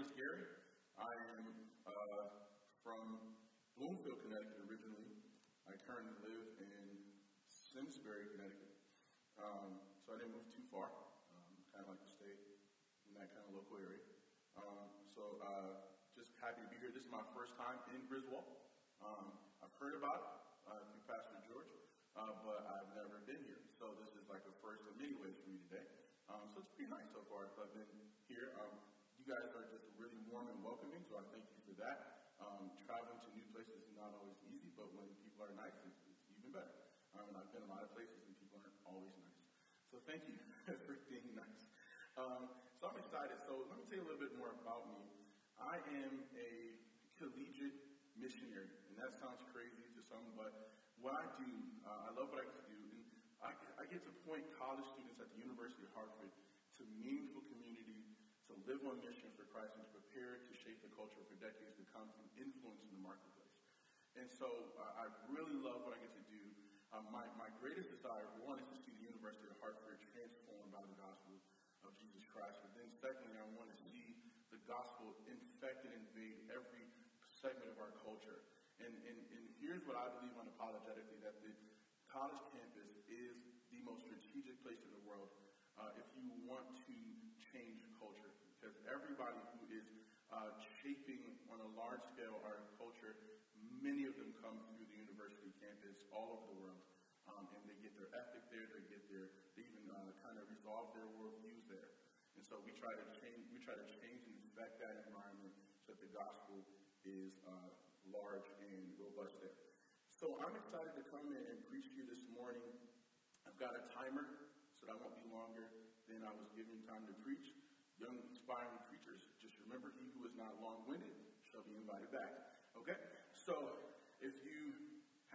name is Gary. I am uh, from Bloomfield, Connecticut originally. I currently live in Simsbury, Connecticut. Um, so I didn't move too far. Um, kind of like to stay in that kind of local area. Um, so uh, just happy to be here. This is my first time in Griswold. Um, I've heard about it uh, through Pastor George, uh, but I've never been here. So this is like a first in many ways for me today. Um, so it's pretty nice so far. I've been here. Um, you guys are just really warm and welcoming, so I thank you for that. Um, traveling to new places is not always easy, but when people are nice, it's, it's even better. Um, and I've been a lot of places and people aren't always nice. So thank you for being nice. Um, so I'm excited. So let me tell you a little bit more about me. I am a collegiate missionary, and that sounds crazy to some, but what I do, uh, I love what I get to do, and I, I get to point college students at the University of Hartford to meaningful community, to live on mission for Christ, and to prepare to shape the culture for decades to come through influence in the marketplace. And so uh, I really love what I get to do. Um, my, my greatest desire, one, is to see the University of Hartford transformed by the gospel of Jesus Christ. But then secondly, I want to see the gospel infect and invade every segment of our culture. And, and, and here's what I believe unapologetically, that the college campus is the most strategic place in the world uh, if you want to change culture. Because everybody who is uh, shaping on a large scale our culture, many of them come through the university campus all over the world. Um, and they get their ethic there, they get their, they even uh, kind of resolve their worldviews there. And so we try to change, we try to change and affect that environment so that the gospel is uh, large and robust there. So I'm excited to come in and preach to you this morning. I've got a timer, so that won't be longer than I was given time to preach. Young, inspiring preachers, just remember, he who is not long-winded shall be invited back. So if you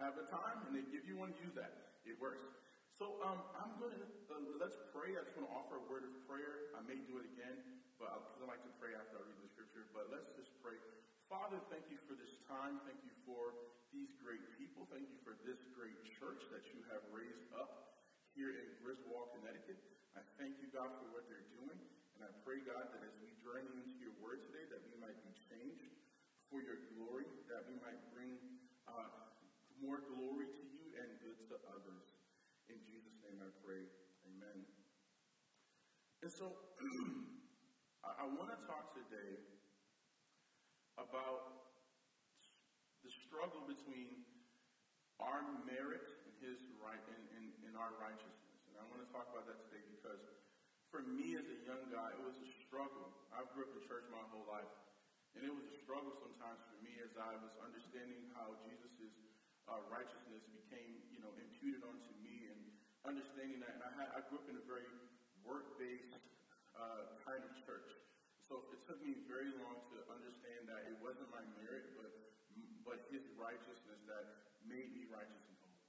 have a time and they give you one, use that. It works. So um, I'm going to, uh, let's pray. I just want to offer a word of prayer. I may do it again, but because I like to pray after I read the scripture. But let's just pray. Father, thank you for this time. Thank you for these great people. Thank you for this great church that you have raised up here in Griswold, Connecticut. I thank you, God, for what they're doing. And I pray, God, that as we journey into your word today, that we for your glory, that we might bring uh, more glory to you and good to others. In Jesus' name I pray. Amen. And so I, I want to talk today about the struggle between our merit and his right and, and, and our righteousness. And I want to talk about that today because for me as a young guy, it was a struggle. I grew up in church my whole life. And it was a struggle sometimes for me as I was understanding how Jesus' uh, righteousness became, you know, imputed onto me and understanding that. And I, had, I grew up in a very work-based uh, kind of church. So it took me very long to understand that it wasn't my merit, but but His righteousness that made me righteous and holy.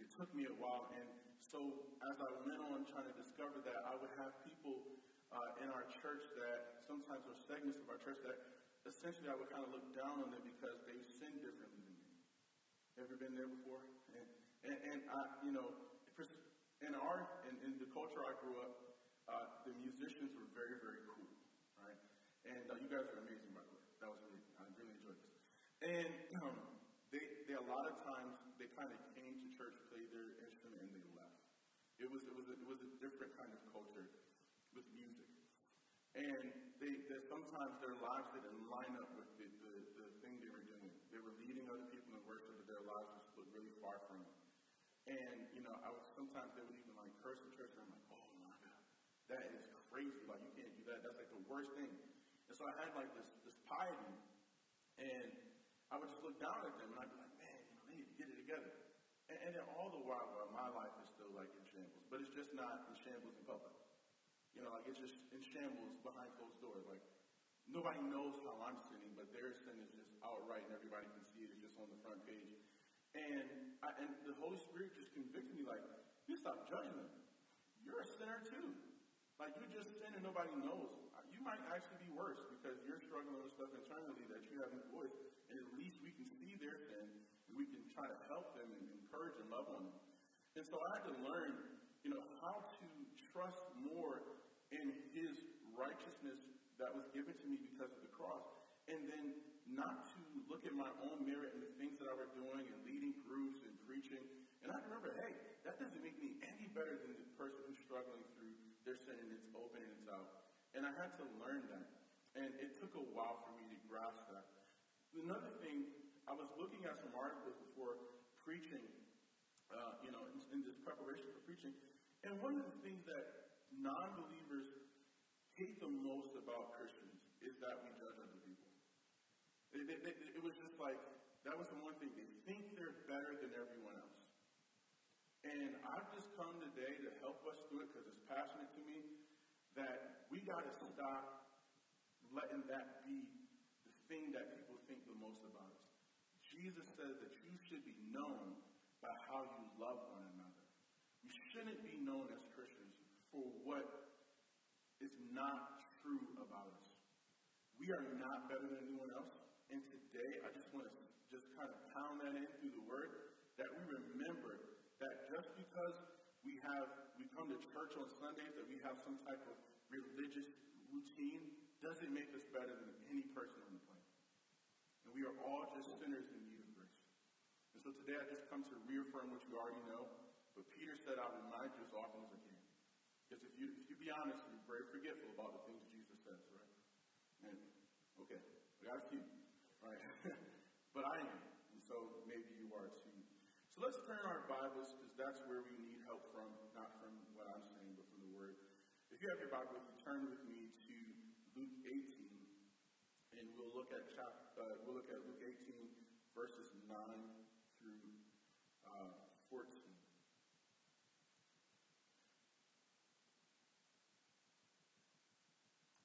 It took me a while, and so as I went on trying to discover that, I would have people uh, in our church that sometimes were segments of our church that essentially I would kind of look down on them because they sin differently than me. Ever been there before? And, and, and I, you know, in our in, in the culture I grew up, uh, the musicians were very, very cool, right? And uh, you guys are amazing, by the way. That was really, I really enjoyed this. And um, they, they a lot of times they kind of came to church, played their instrument, and they left. It was it was a, it was a different kind of culture and they, they sometimes their lives didn't line up with the, the, the thing they were doing. They were leading other people in worship, but their lives were split really far from it. And you know, I was sometimes they would even like curse the church, and I'm like, oh my god, that is crazy. Like you can't do that. That's like the worst thing. And so I had like this this piety, and I would just look down at them, and I'd be like, man, you know, they need to get it together. And, and then all the while, my life is still like in shambles, but it's just not in shambles in public. You know, like it's just in shambles behind closed doors. Like nobody knows how I'm sinning, but their sin is just outright, and everybody can see it. It's just on the front page. And I, and the Holy Spirit just convicted me, like, you stop judging them. You're a sinner too. Like you just sin and nobody knows. Uh, you might actually be worse because you're struggling with stuff internally that you haven't voiced, and at least we can see their sin and we can try to help them and encourage and love them. And so I had to learn, you know, how to trust more in His righteousness that was given to me because of the cross. And then not to look at my own merit and the things that I was doing and leading groups and preaching. And I remember, hey, that doesn't make me any better than the person who's struggling through their sin and it's open and it's out. And I had to learn that. And it took a while for me to grasp that. Another thing, I was looking at some articles before preaching, uh, you know, in, in this preparation for preaching. And one of the things that non believers hate the most about Christians is that we judge other people. It, it, it, it, was just like, that was the one thing. They think they're better than everyone else. And I've just come today to help us through it because it's passionate to me that we got to stop letting that be the thing that people think the most about us. Jesus says that you should be known by how you love one another. You shouldn't be known as for what is not true about us. We are not better than anyone else. And today, I just want to just kind of pound that in through the word that we remember that just because we have we come to church on Sundays that we have some type of religious routine doesn't make us better than any person on the planet. And we are all just sinners in need of grace. And so today I just come to reaffirm what you already know. But Peter said, I'll remind you as often as I you if you be honest, you're very forgetful about the things Jesus says, right? And okay, I got a few. Right? but I am. And so maybe you are too. So let's turn our Bibles, because that's where we need help from, not from what I'm saying, but from the Word. If you have your Bible you, turn with me to Luke 18, and we'll look at chapter, uh, we'll look at Luke 18, verses 9 through uh, 14.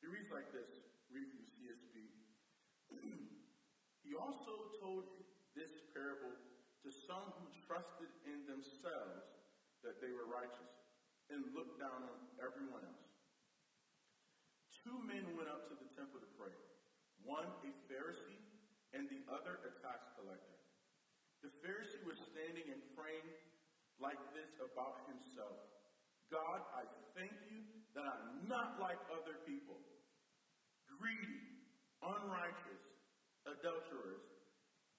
It reads like this, read CSB. he also told this parable to some who trusted in themselves that they were righteous and looked down on everyone else. Two men went up to the temple to pray, one a Pharisee and the other a tax collector. The Pharisee was standing and praying like this about himself God, I thank you that I'm not like other people, greedy, unrighteous, adulterers,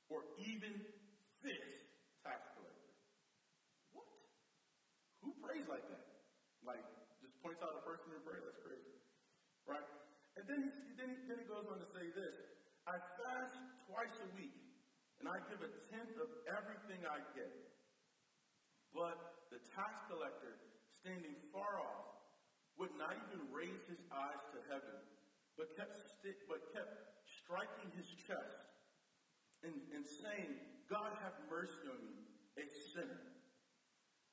or even this tax collector. What? Who prays like that? Like, just points out a person in prayer? That's crazy. Right? And then then, he, then he goes on to say this I fast twice a week, and I give a tenth of everything I get. But the tax collector, standing far off, would not even raise his eyes to heaven, but kept, sti- but kept striking his chest and, and saying, God have mercy on me, a sinner.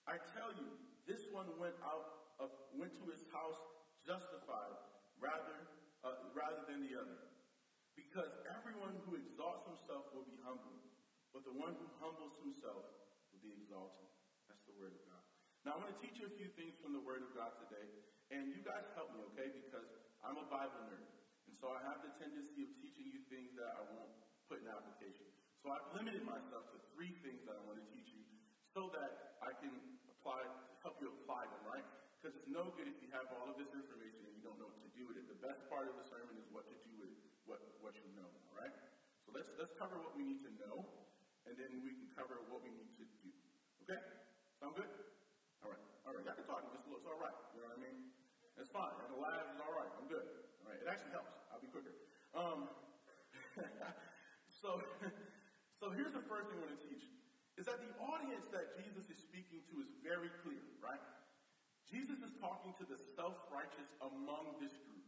I tell you, this one went out of, went to his house justified rather, uh, rather than the other. Because everyone who exalts himself will be humbled, but the one who humbles himself will be exalted. That's the word of God. Now, I'm going to teach you a few things from the word of God today, and you guys help me, okay? Because I'm a Bible nerd, so I have the tendency of teaching you things that I won't put in application. So I've limited myself to three things that I want to teach you so that I can apply, help you apply them, right? Because it's no good if you have all of this information and you don't know what to do with it. The best part of the sermon is what to do with it, what, what you know, all right? So let's, let's cover what we need to know, and then we can cover what we need to do. Okay? Sound good? All right. All right. Y'all can talk. It's, all right. You know what I mean? It's fine. And the laugh is all right. I'm good. All right. It actually helps. I'll be quicker. Um, so, so here's the first thing I want to teach is that the audience that Jesus is speaking to is very clear, right? Jesus is talking to the self-righteous among this group,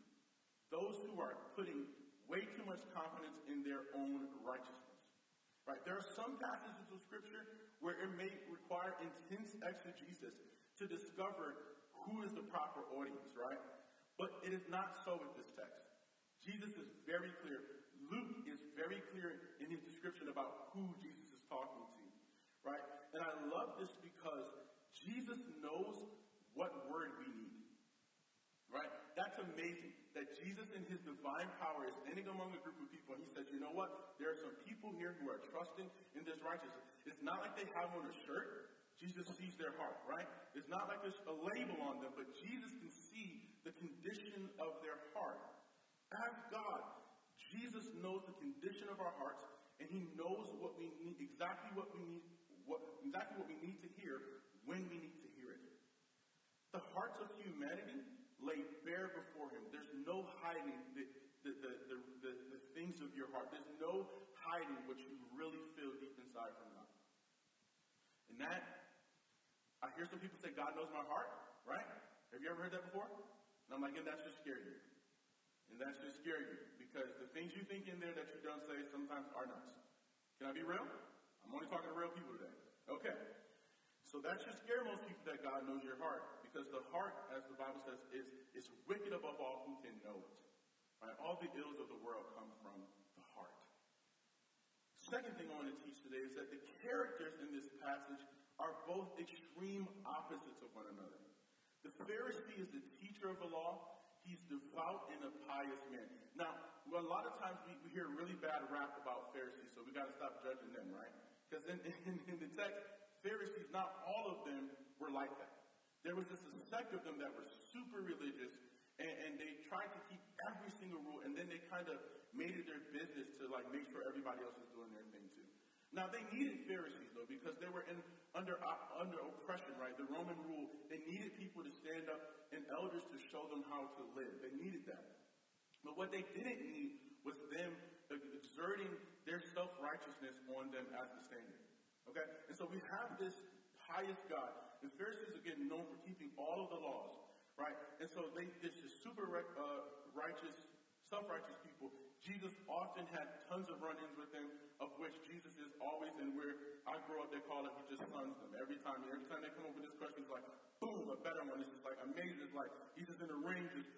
those who are putting way too much confidence in their own righteousness. Right? There are some passages of scripture where it may require intense exegesis to discover who is the proper audience, right? But it is not so with this text. Jesus is very clear. Luke is very clear in his description about who Jesus is talking to, right? And I love this because Jesus knows what word we need, right? That's amazing that Jesus, in his divine power, is standing among a group of people, and he says, You know what? There are some people here who are trusting in this righteousness. It's not like they have on a shirt. Jesus sees their heart, right? It's not like there's a label on them, but Jesus can see the condition of their heart. Ask God. Jesus knows the condition of our hearts, and He knows what we need, exactly what we need, what, exactly what we need to hear when we need to hear it. The hearts of humanity lay bare before Him. There's no hiding the, the, the, the, the, things of your heart. There's no hiding what you really feel deep inside from God. And that, I hear some people say, God knows my heart, right? Have you ever heard that before? And I'm like, and that should scare you. And that should scare you because the things you think in there that you don't say sometimes are not. Can I be real? I'm only talking to real people today. Okay. So that should scare most people that God knows your heart because the heart, as the Bible says, is, is wicked above all who can know it. Right? All the ills of the world come from the heart. Second thing I want to teach today is that the characters in this passage are both extreme opposites of one another. The Pharisee is the teacher of the law. He's devout and a pious man. Now, well, a lot of times we, we hear really bad rap about Pharisees, so we got to stop judging them, right? Because in, in, in the text, Pharisees, not all of them were like that. There was just a sect of them that were super religious, and, and they tried to keep every single rule, and then they kind of made it their business to like make sure everybody else was doing their thing too. Now they needed Pharisees though because they were in under uh, under oppression, right? The Roman rule. They needed people to stand up and elders to show them how to live. They needed that. But what they didn't need was them exerting their self righteousness on them as the standard. Okay, and so we have this pious God. The Pharisees are getting known for keeping all of the laws, right? And so they this is super uh, righteous, self-righteous people Jesus often had tons of run-ins with them, of which Jesus is always, and where I grew up, they call it, he just sons them. Every time, every time they come up with this question, he's like, boom, a better one. It's just like amazing. It's like he's just in the ring, just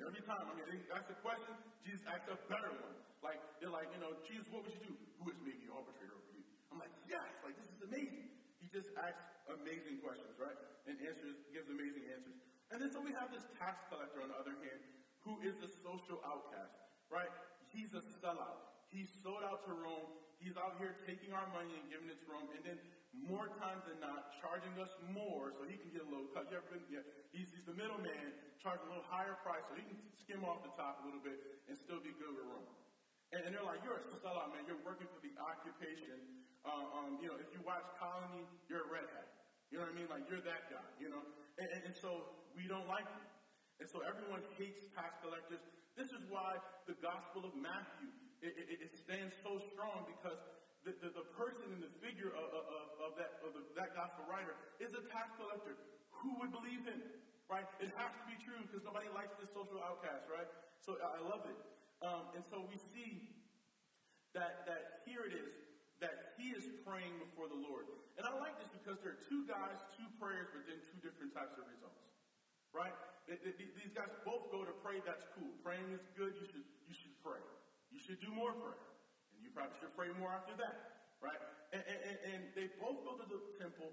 every time. I mean, they ask a question, Jesus asks a better one. Like they're like, you know, Jesus, what would you do? Who is making the arbitrator over you? I'm like, yes, like this is amazing. He just asks amazing questions, right? And answers, gives amazing answers. And then so we have this tax collector on the other hand, who is the social outcast right? He's a sellout. He's sold out to Rome. He's out here taking our money and giving it to Rome, and then more times than not, charging us more so he can get a little cut. You ever been, yeah, he's, he's the middleman, charging a little higher price so he can skim off the top a little bit and still be good with Rome. And, and they're like, you're a sellout, man. You're working for the occupation. Uh, um, you know, if you watch Colony, you're a Redhat. You know what I mean? Like, you're that guy, you know? And, and, and so we don't like you. And so everyone hates tax collectors. This is why the Gospel of Matthew, it, it, it stands so strong because the, the, the, person and the figure of, of, of that, of the, that gospel writer is a tax collector. Who would believe him? Right? It has to be true because nobody likes this social outcast, right? So I love it. Um, and so we see that, that here it is, that he is praying before the Lord. And I like this because there are two guys, two prayers, but then two different types of results. Right? These guys both go to pray, that's cool. Praying is good, you should, you should pray. You should do more prayer. And you probably should pray more after that. Right? And, and, and they both go to the temple.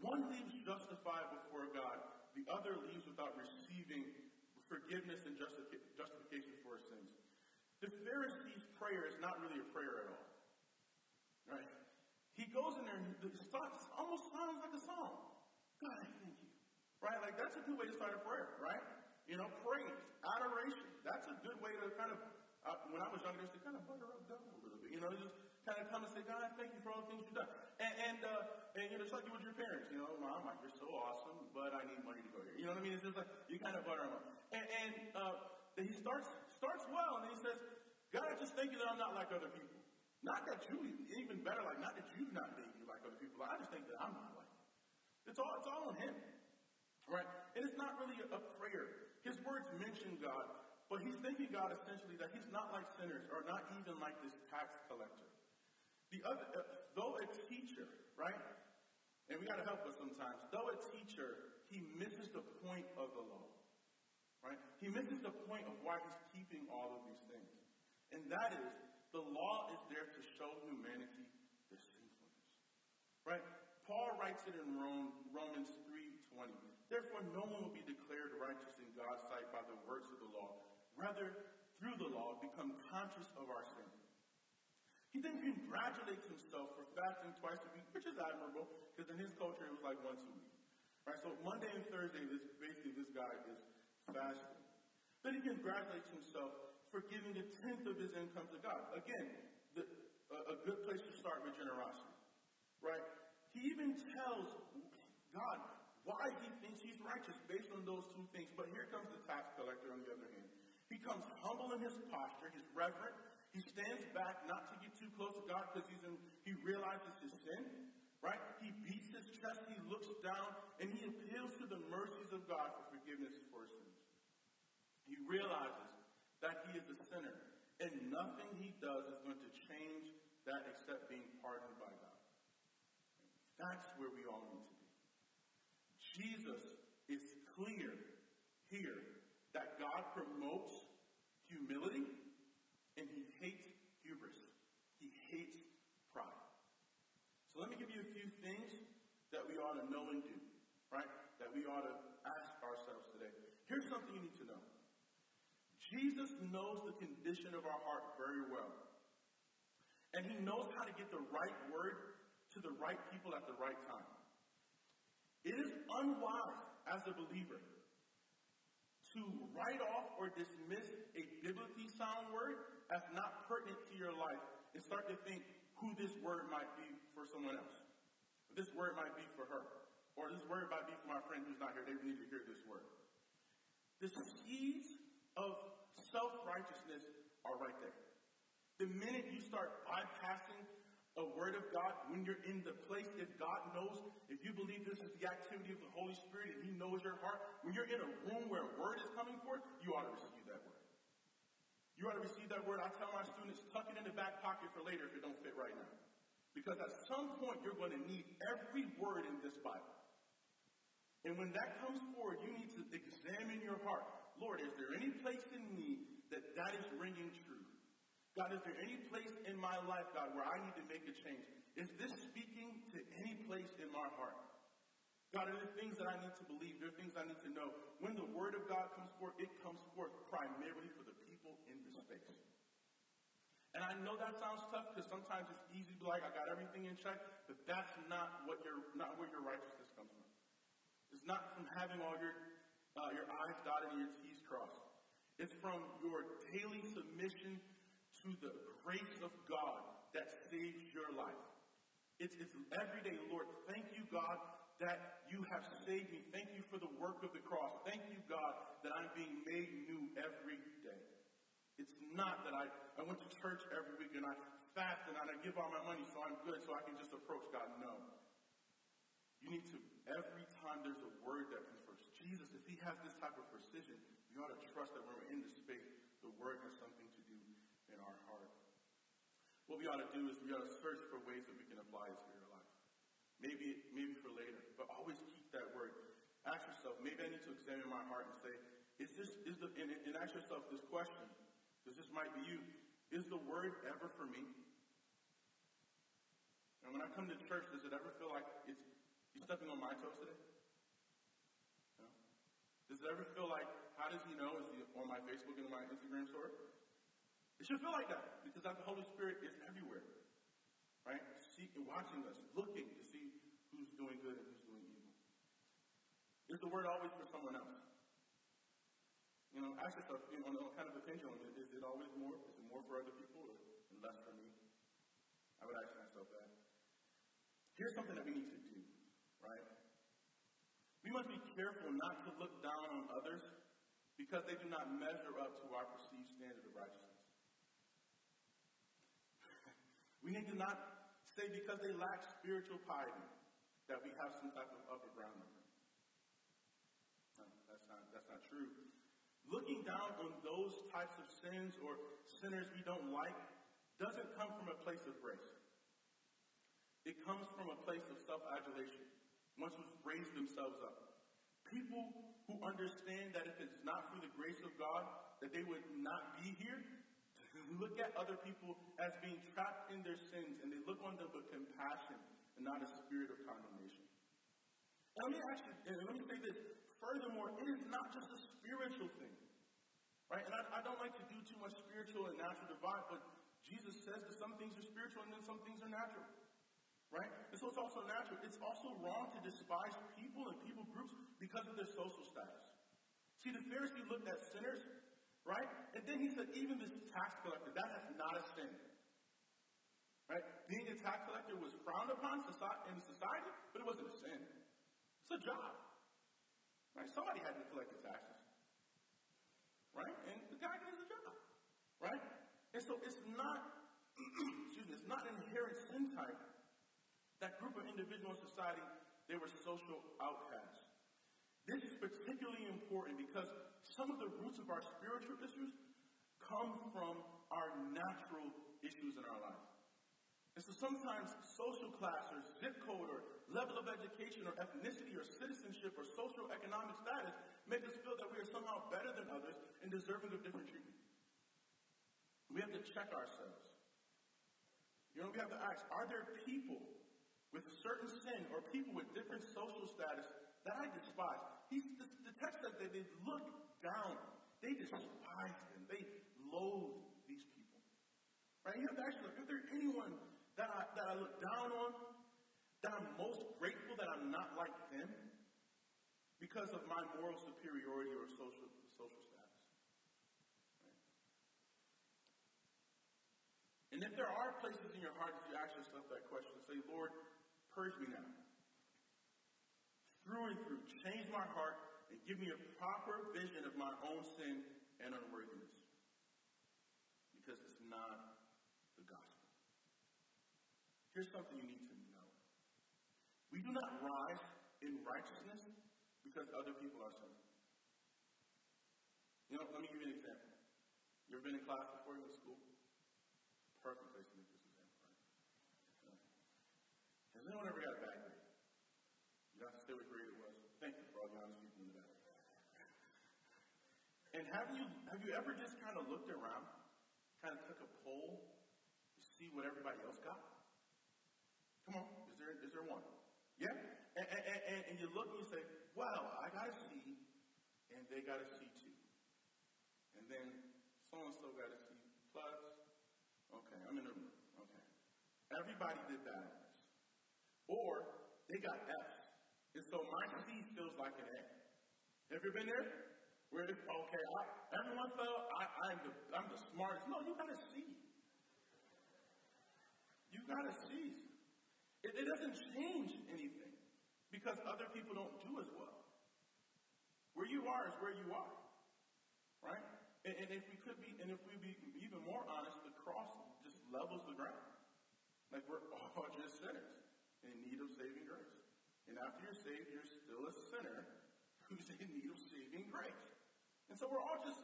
One leaves justified before God, the other leaves without receiving forgiveness and justification for his sins. The Pharisee's prayer is not really a prayer at all. Right? He goes in there and it almost sounds like a song. God, I thank you. Right? Like that's a good way to start a prayer, right? You know, praise, adoration. That's a good way to kind of, uh, when I was younger, just to kind of butter up God a little bit. You know, just kind of come and say, God, thank you for all the things you've done. And, and, uh, and you know, it's like you with your parents. You know, mom, like, you're so awesome, but I need money to go here. You know what I mean? It's just like, you kind of butter them up. And, and uh, he starts, starts well, and he says, God, I just thank you that I'm not like other people. Not that you, even better, like, not that you've not made me like other people. I just think that I'm not like. It's all, it's all on him. Right? And it's not really a prayer. His words mention God, but he's thanking God essentially that he's not like sinners or not even like this tax collector. The other, uh, though a teacher, right? And we got to help us sometimes. Though a teacher, he misses the point of the law. Right? He misses the point of why he's keeping all of these things. And that is, the law is there to show humanity their sinfulness. Right? Paul writes it in Rome, Romans 3.20. Therefore, no one will be declared righteous in God's sight by the works of the law. Rather, through the law, become conscious of our sin. He then congratulates himself for fasting twice a week, which is admirable, because in his culture it was like once a week. Right, so Monday and Thursday, this basically this guy is fasting. Then he congratulates himself for giving a tenth of his income to God. Again, the, a, a good place to start with generosity, right? He even tells God why he thinks he's righteous based on those two things. But here comes the tax collector on the other hand. He comes humble in his posture, he's reverent. He stands back not to get too close to God because he's in, he realizes his sin, right? He beats his chest, he looks down, and he appeals to the mercies of God for forgiveness for his sins. He realizes that he is a sinner, and nothing he does is going to change that except being pardoned by God. That's where we all need to. Jesus is clear here that God promotes humility and he hates hubris. He hates pride. So let me give you a few things that we ought to know and do, right? That we ought to ask ourselves today. Here's something you need to know. Jesus knows the condition of our heart very well. And he knows how to get the right word to the right people at the right time. It is unwise as a believer to write off or dismiss a biblically sound word as not pertinent to your life and start to think who this word might be for someone else. This word might be for her. Or this word might be for my friend who's not here. They need to hear this word. The seeds of self righteousness are right there. The minute you start bypassing a word of God, when you're in the place, if God knows, if you believe this is the activity of the Holy Spirit and He knows your heart, when you're in a room where a word is coming forth, you ought to receive that word. You ought to receive that word. I tell my students, tuck it in the back pocket for later if it don't fit right now. Because at some point you're going to need every word in this Bible. And when that comes forward, you need to examine your heart. Lord, is there any place in me that that is ringing true? God, is there any place in my life, God, where I need to make a change? Is this speaking to any place in my heart? God, are there things that I need to believe? There are things I need to know. When the word of God comes forth, it comes forth primarily for the people in the space. And I know that sounds tough because sometimes it's easy to be like, I got everything in check, but that's not what your not where your righteousness comes from. It's not from having all your uh, your I's dotted and your T's crossed. It's from your daily submission to the grace of God that saves your life. It's, it's every day, Lord, thank you, God, that you have saved me. Thank you for the work of the cross. Thank you, God, that I'm being made new every day. It's not that I, I went to church every week and I fast and I give all my money so I'm good so I can just approach God. No. You need to, every time there's a word that confers Jesus, if he has this type of precision, you ought to trust that when we're in the space, the word has something to do in our heart. What we ought to do is we ought to search for ways that we can apply this to your life. Maybe, maybe for later, but always keep that word. Ask yourself, maybe I need to examine my heart and say, is this, is the, and, and ask yourself this question, because this might be you. Is the word ever for me? And when I come to church, does it ever feel like it's you stepping on my toes today? No? Does it ever feel like, how does he know? Is he on my Facebook and my Instagram story? It should feel like that because that the Holy Spirit is everywhere, right? Seeking, watching us, looking to see who's doing good and who's doing evil. Is the word always for someone else? You know, ask yourself, you know, kind of a pendulum. Is it always more? Is it more for other people or less for me? I would ask myself that. Here's something that we need to do, right? We must be careful not to look down on others because they do not measure up to our perceived standard of righteousness. We need to not say because they lack spiritual piety that we have some type of upper ground them. No, that's not, that's not true. Looking down on those types of sins or sinners we don't like doesn't come from a place of grace. It comes from a place of self-adulation, ones who've raised themselves up. People who understand that if it's not through the grace of God, that they would not be here, look at other people as being trapped in their sins and they look on them with compassion and not a spirit of condemnation. Let me ask you, and let me say this. Furthermore, it is not just a spiritual thing. Right? And I, I don't like to do too much spiritual and natural divide, but Jesus says that some things are spiritual and then some things are natural. Right? And so it's also natural. It's also wrong to despise people and people groups because of their social status. See, the Pharisees looked at sinners Right? And then he said, even this tax collector, that is not a sin. Right? Being a tax collector was frowned upon in society, but it wasn't a sin. It's a job. Right? Somebody had to collect the taxes. Right? And the guy did his job. Right? And so it's not, excuse me, it's not an inherent sin type. That group of individuals in society, they were social outcasts. This is particularly important because some of the roots of our spiritual issues come from our natural issues in our life. And so sometimes social class or zip code or level of education or ethnicity or citizenship or social economic status make us feel that we are somehow better than others and deserving of different treatment. We have to check ourselves. You know, we have to ask, are there people with a certain sin or people with different social status that I despise? The text says that they look down. They despise them. They loathe these people. Right? You have to ask yourself, is there anyone that I, that I look down on, that I'm most grateful that I'm not like them because of my moral superiority or social, social status. Right? And if there are places in your heart that you ask yourself that question, say, Lord, purge me now. Through and through, change my heart give me a proper vision of my own sin and unworthiness. Because it's not the gospel. Here's something you need to know. We do not rise in righteousness because other people are sinful. You know, let me give you an example. You ever been in class before you in school? Perfect place to make this example, right? Has anyone ever got a bad grade? You don't have to say what grade it was. Thank you for all the honest people in the back. And have you have you ever just kind of looked around, kind of took a poll to see what everybody else got? Come on, is there, is there one? Yeah? And, and, and, and you look and you say, wow, I got a C, and they got a C too. And then so-and-so got a C plus. Okay, I'm in the room. Okay. Everybody did that. Or they got F's. And so my C feels like an A. Have you been there? Where it's, okay, I, everyone felt I, I'm, the, I'm the smartest. No, you got a C. You got a C. It, it doesn't change anything because other people don't do as well. Where you are is where you are. Right? And, and if we could be, and if we be even more honest, the cross just levels the ground. Like we're all just sinners in need of saving grace. And after you're saved, you're still a sinner who's in need of saving grace. And so we're all just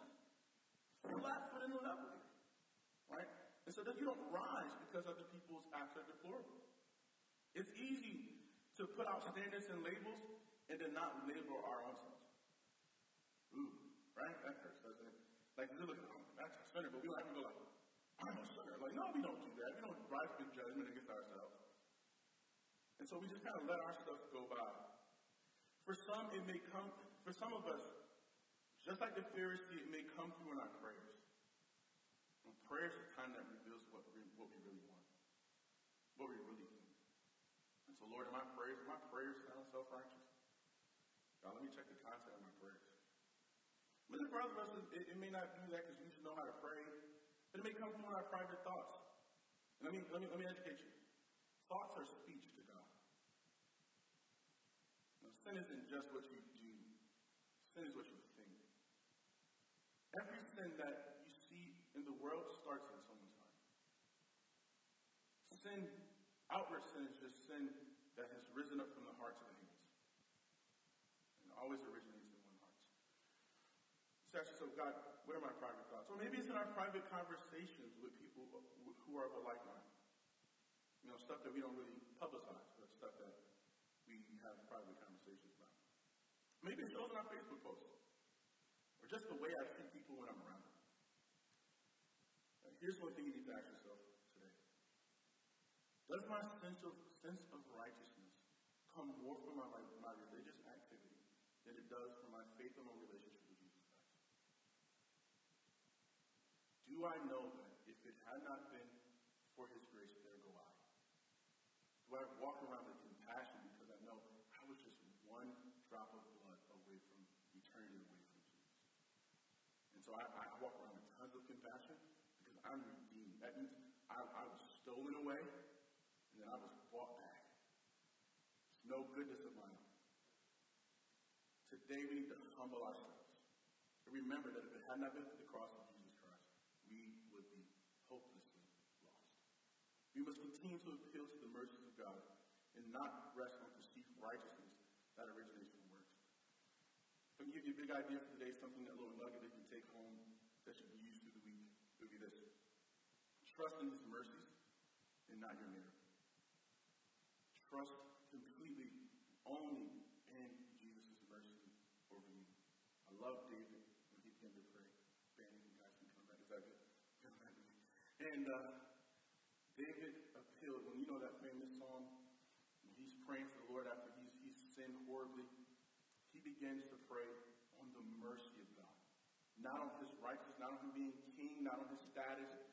flat foot in the level. Right? And so that you don't rise because other people's acts are deplorable. It's easy to put out standards and labels and then not label our own selves. Ooh, right? That hurts, doesn't it? Like, we look at, oh, that's a sinner, but we don't have to go like, I'm a sinner. Like, no, we don't do that. We don't rise to judgment against ourselves. And so we just kind of let our stuff go by. For some, it may come, for some of us, just like the Pharisee, it may come through in our prayers. And prayer is the time that reveals what we, what we really want, what we really need. And so, Lord, my prayers, my prayers sound self-righteous. God, let me check the content of my prayers. But for other of us, it, it, may not do that because we just know how to pray, but it may come through in our private thoughts. Let me, let me, let me educate you. Thoughts are speech to God. Now, sin isn't just what you do. Sin is what you think. Every sin that you see in the world starts in someone's heart. Sin, outward sin is just sin that has risen up from the hearts of the hands. And always originates in one heart. So so God, where are my private thoughts? Or maybe it's in our private conversations with people who are of a like mind. You know, stuff that we don't really publicize, but stuff that we have private conversations about. Maybe it shows in our Facebook posts. Just the way I treat people when I'm around them. Here's one thing you need to ask yourself today. Does my sense of, sense of righteousness come more from my, my religious activity than it does from my faith and my relationship with Jesus Christ. Do I know that if it had not been for his grace, there go I? Do I walk around with compassion because I know I was just one drop of blood away from eternity away from Jesus? And so so I, I walk around of compassion because I'm redeemed. That means I, I was stolen away and then I was bought back. It's no goodness of mine. Today we need to humble ourselves and remember that if it had not been for the cross of Jesus Christ, we would be hopelessly lost. We must continue to appeal to the mercies of God and not rest on perceived righteousness that originates from works. If I can give you a big idea for today, something, that little nugget that you can take home that should be used through the week, it would be this. Trust in his mercies and not your merit. Trust completely only in Jesus' mercy over you. I love David when he began to pray. Ben, you guys can come back. Is that? And uh, David appealed, when you know that famous song, when he's praying for the Lord after he's, he's sinned horribly, he begins to pray on the mercy of God. Not on his righteousness, not on him being king, not on his status,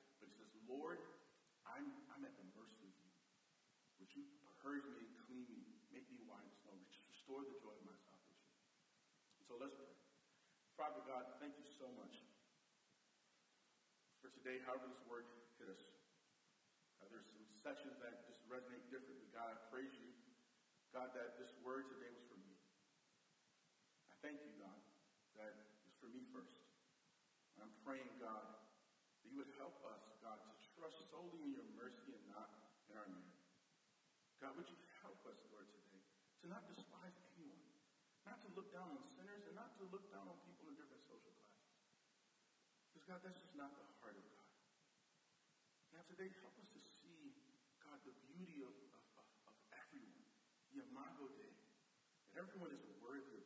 Lord, I'm, I'm at the mercy of you. Would you purge me and clean me, make me white as snow, restore the joy of my salvation. So let's pray. Father God, thank you so much for today, however this word hit us. Uh, there's some sections that just resonate differently. God, I praise you, God, that this word today was for me. I thank you, God, that it's for me first. I'm praying, God, that you would help us, God, to trust solely in your mercy and not in our merit. God, would you help us, Lord, today to not despise anyone, not to look down on sinners, and not to look down on people in different social classes. Because, God, that's just not the heart of God. Now, today, help us to see, God, the beauty of, of, of, of everyone, the Imago Dei, that everyone is worthy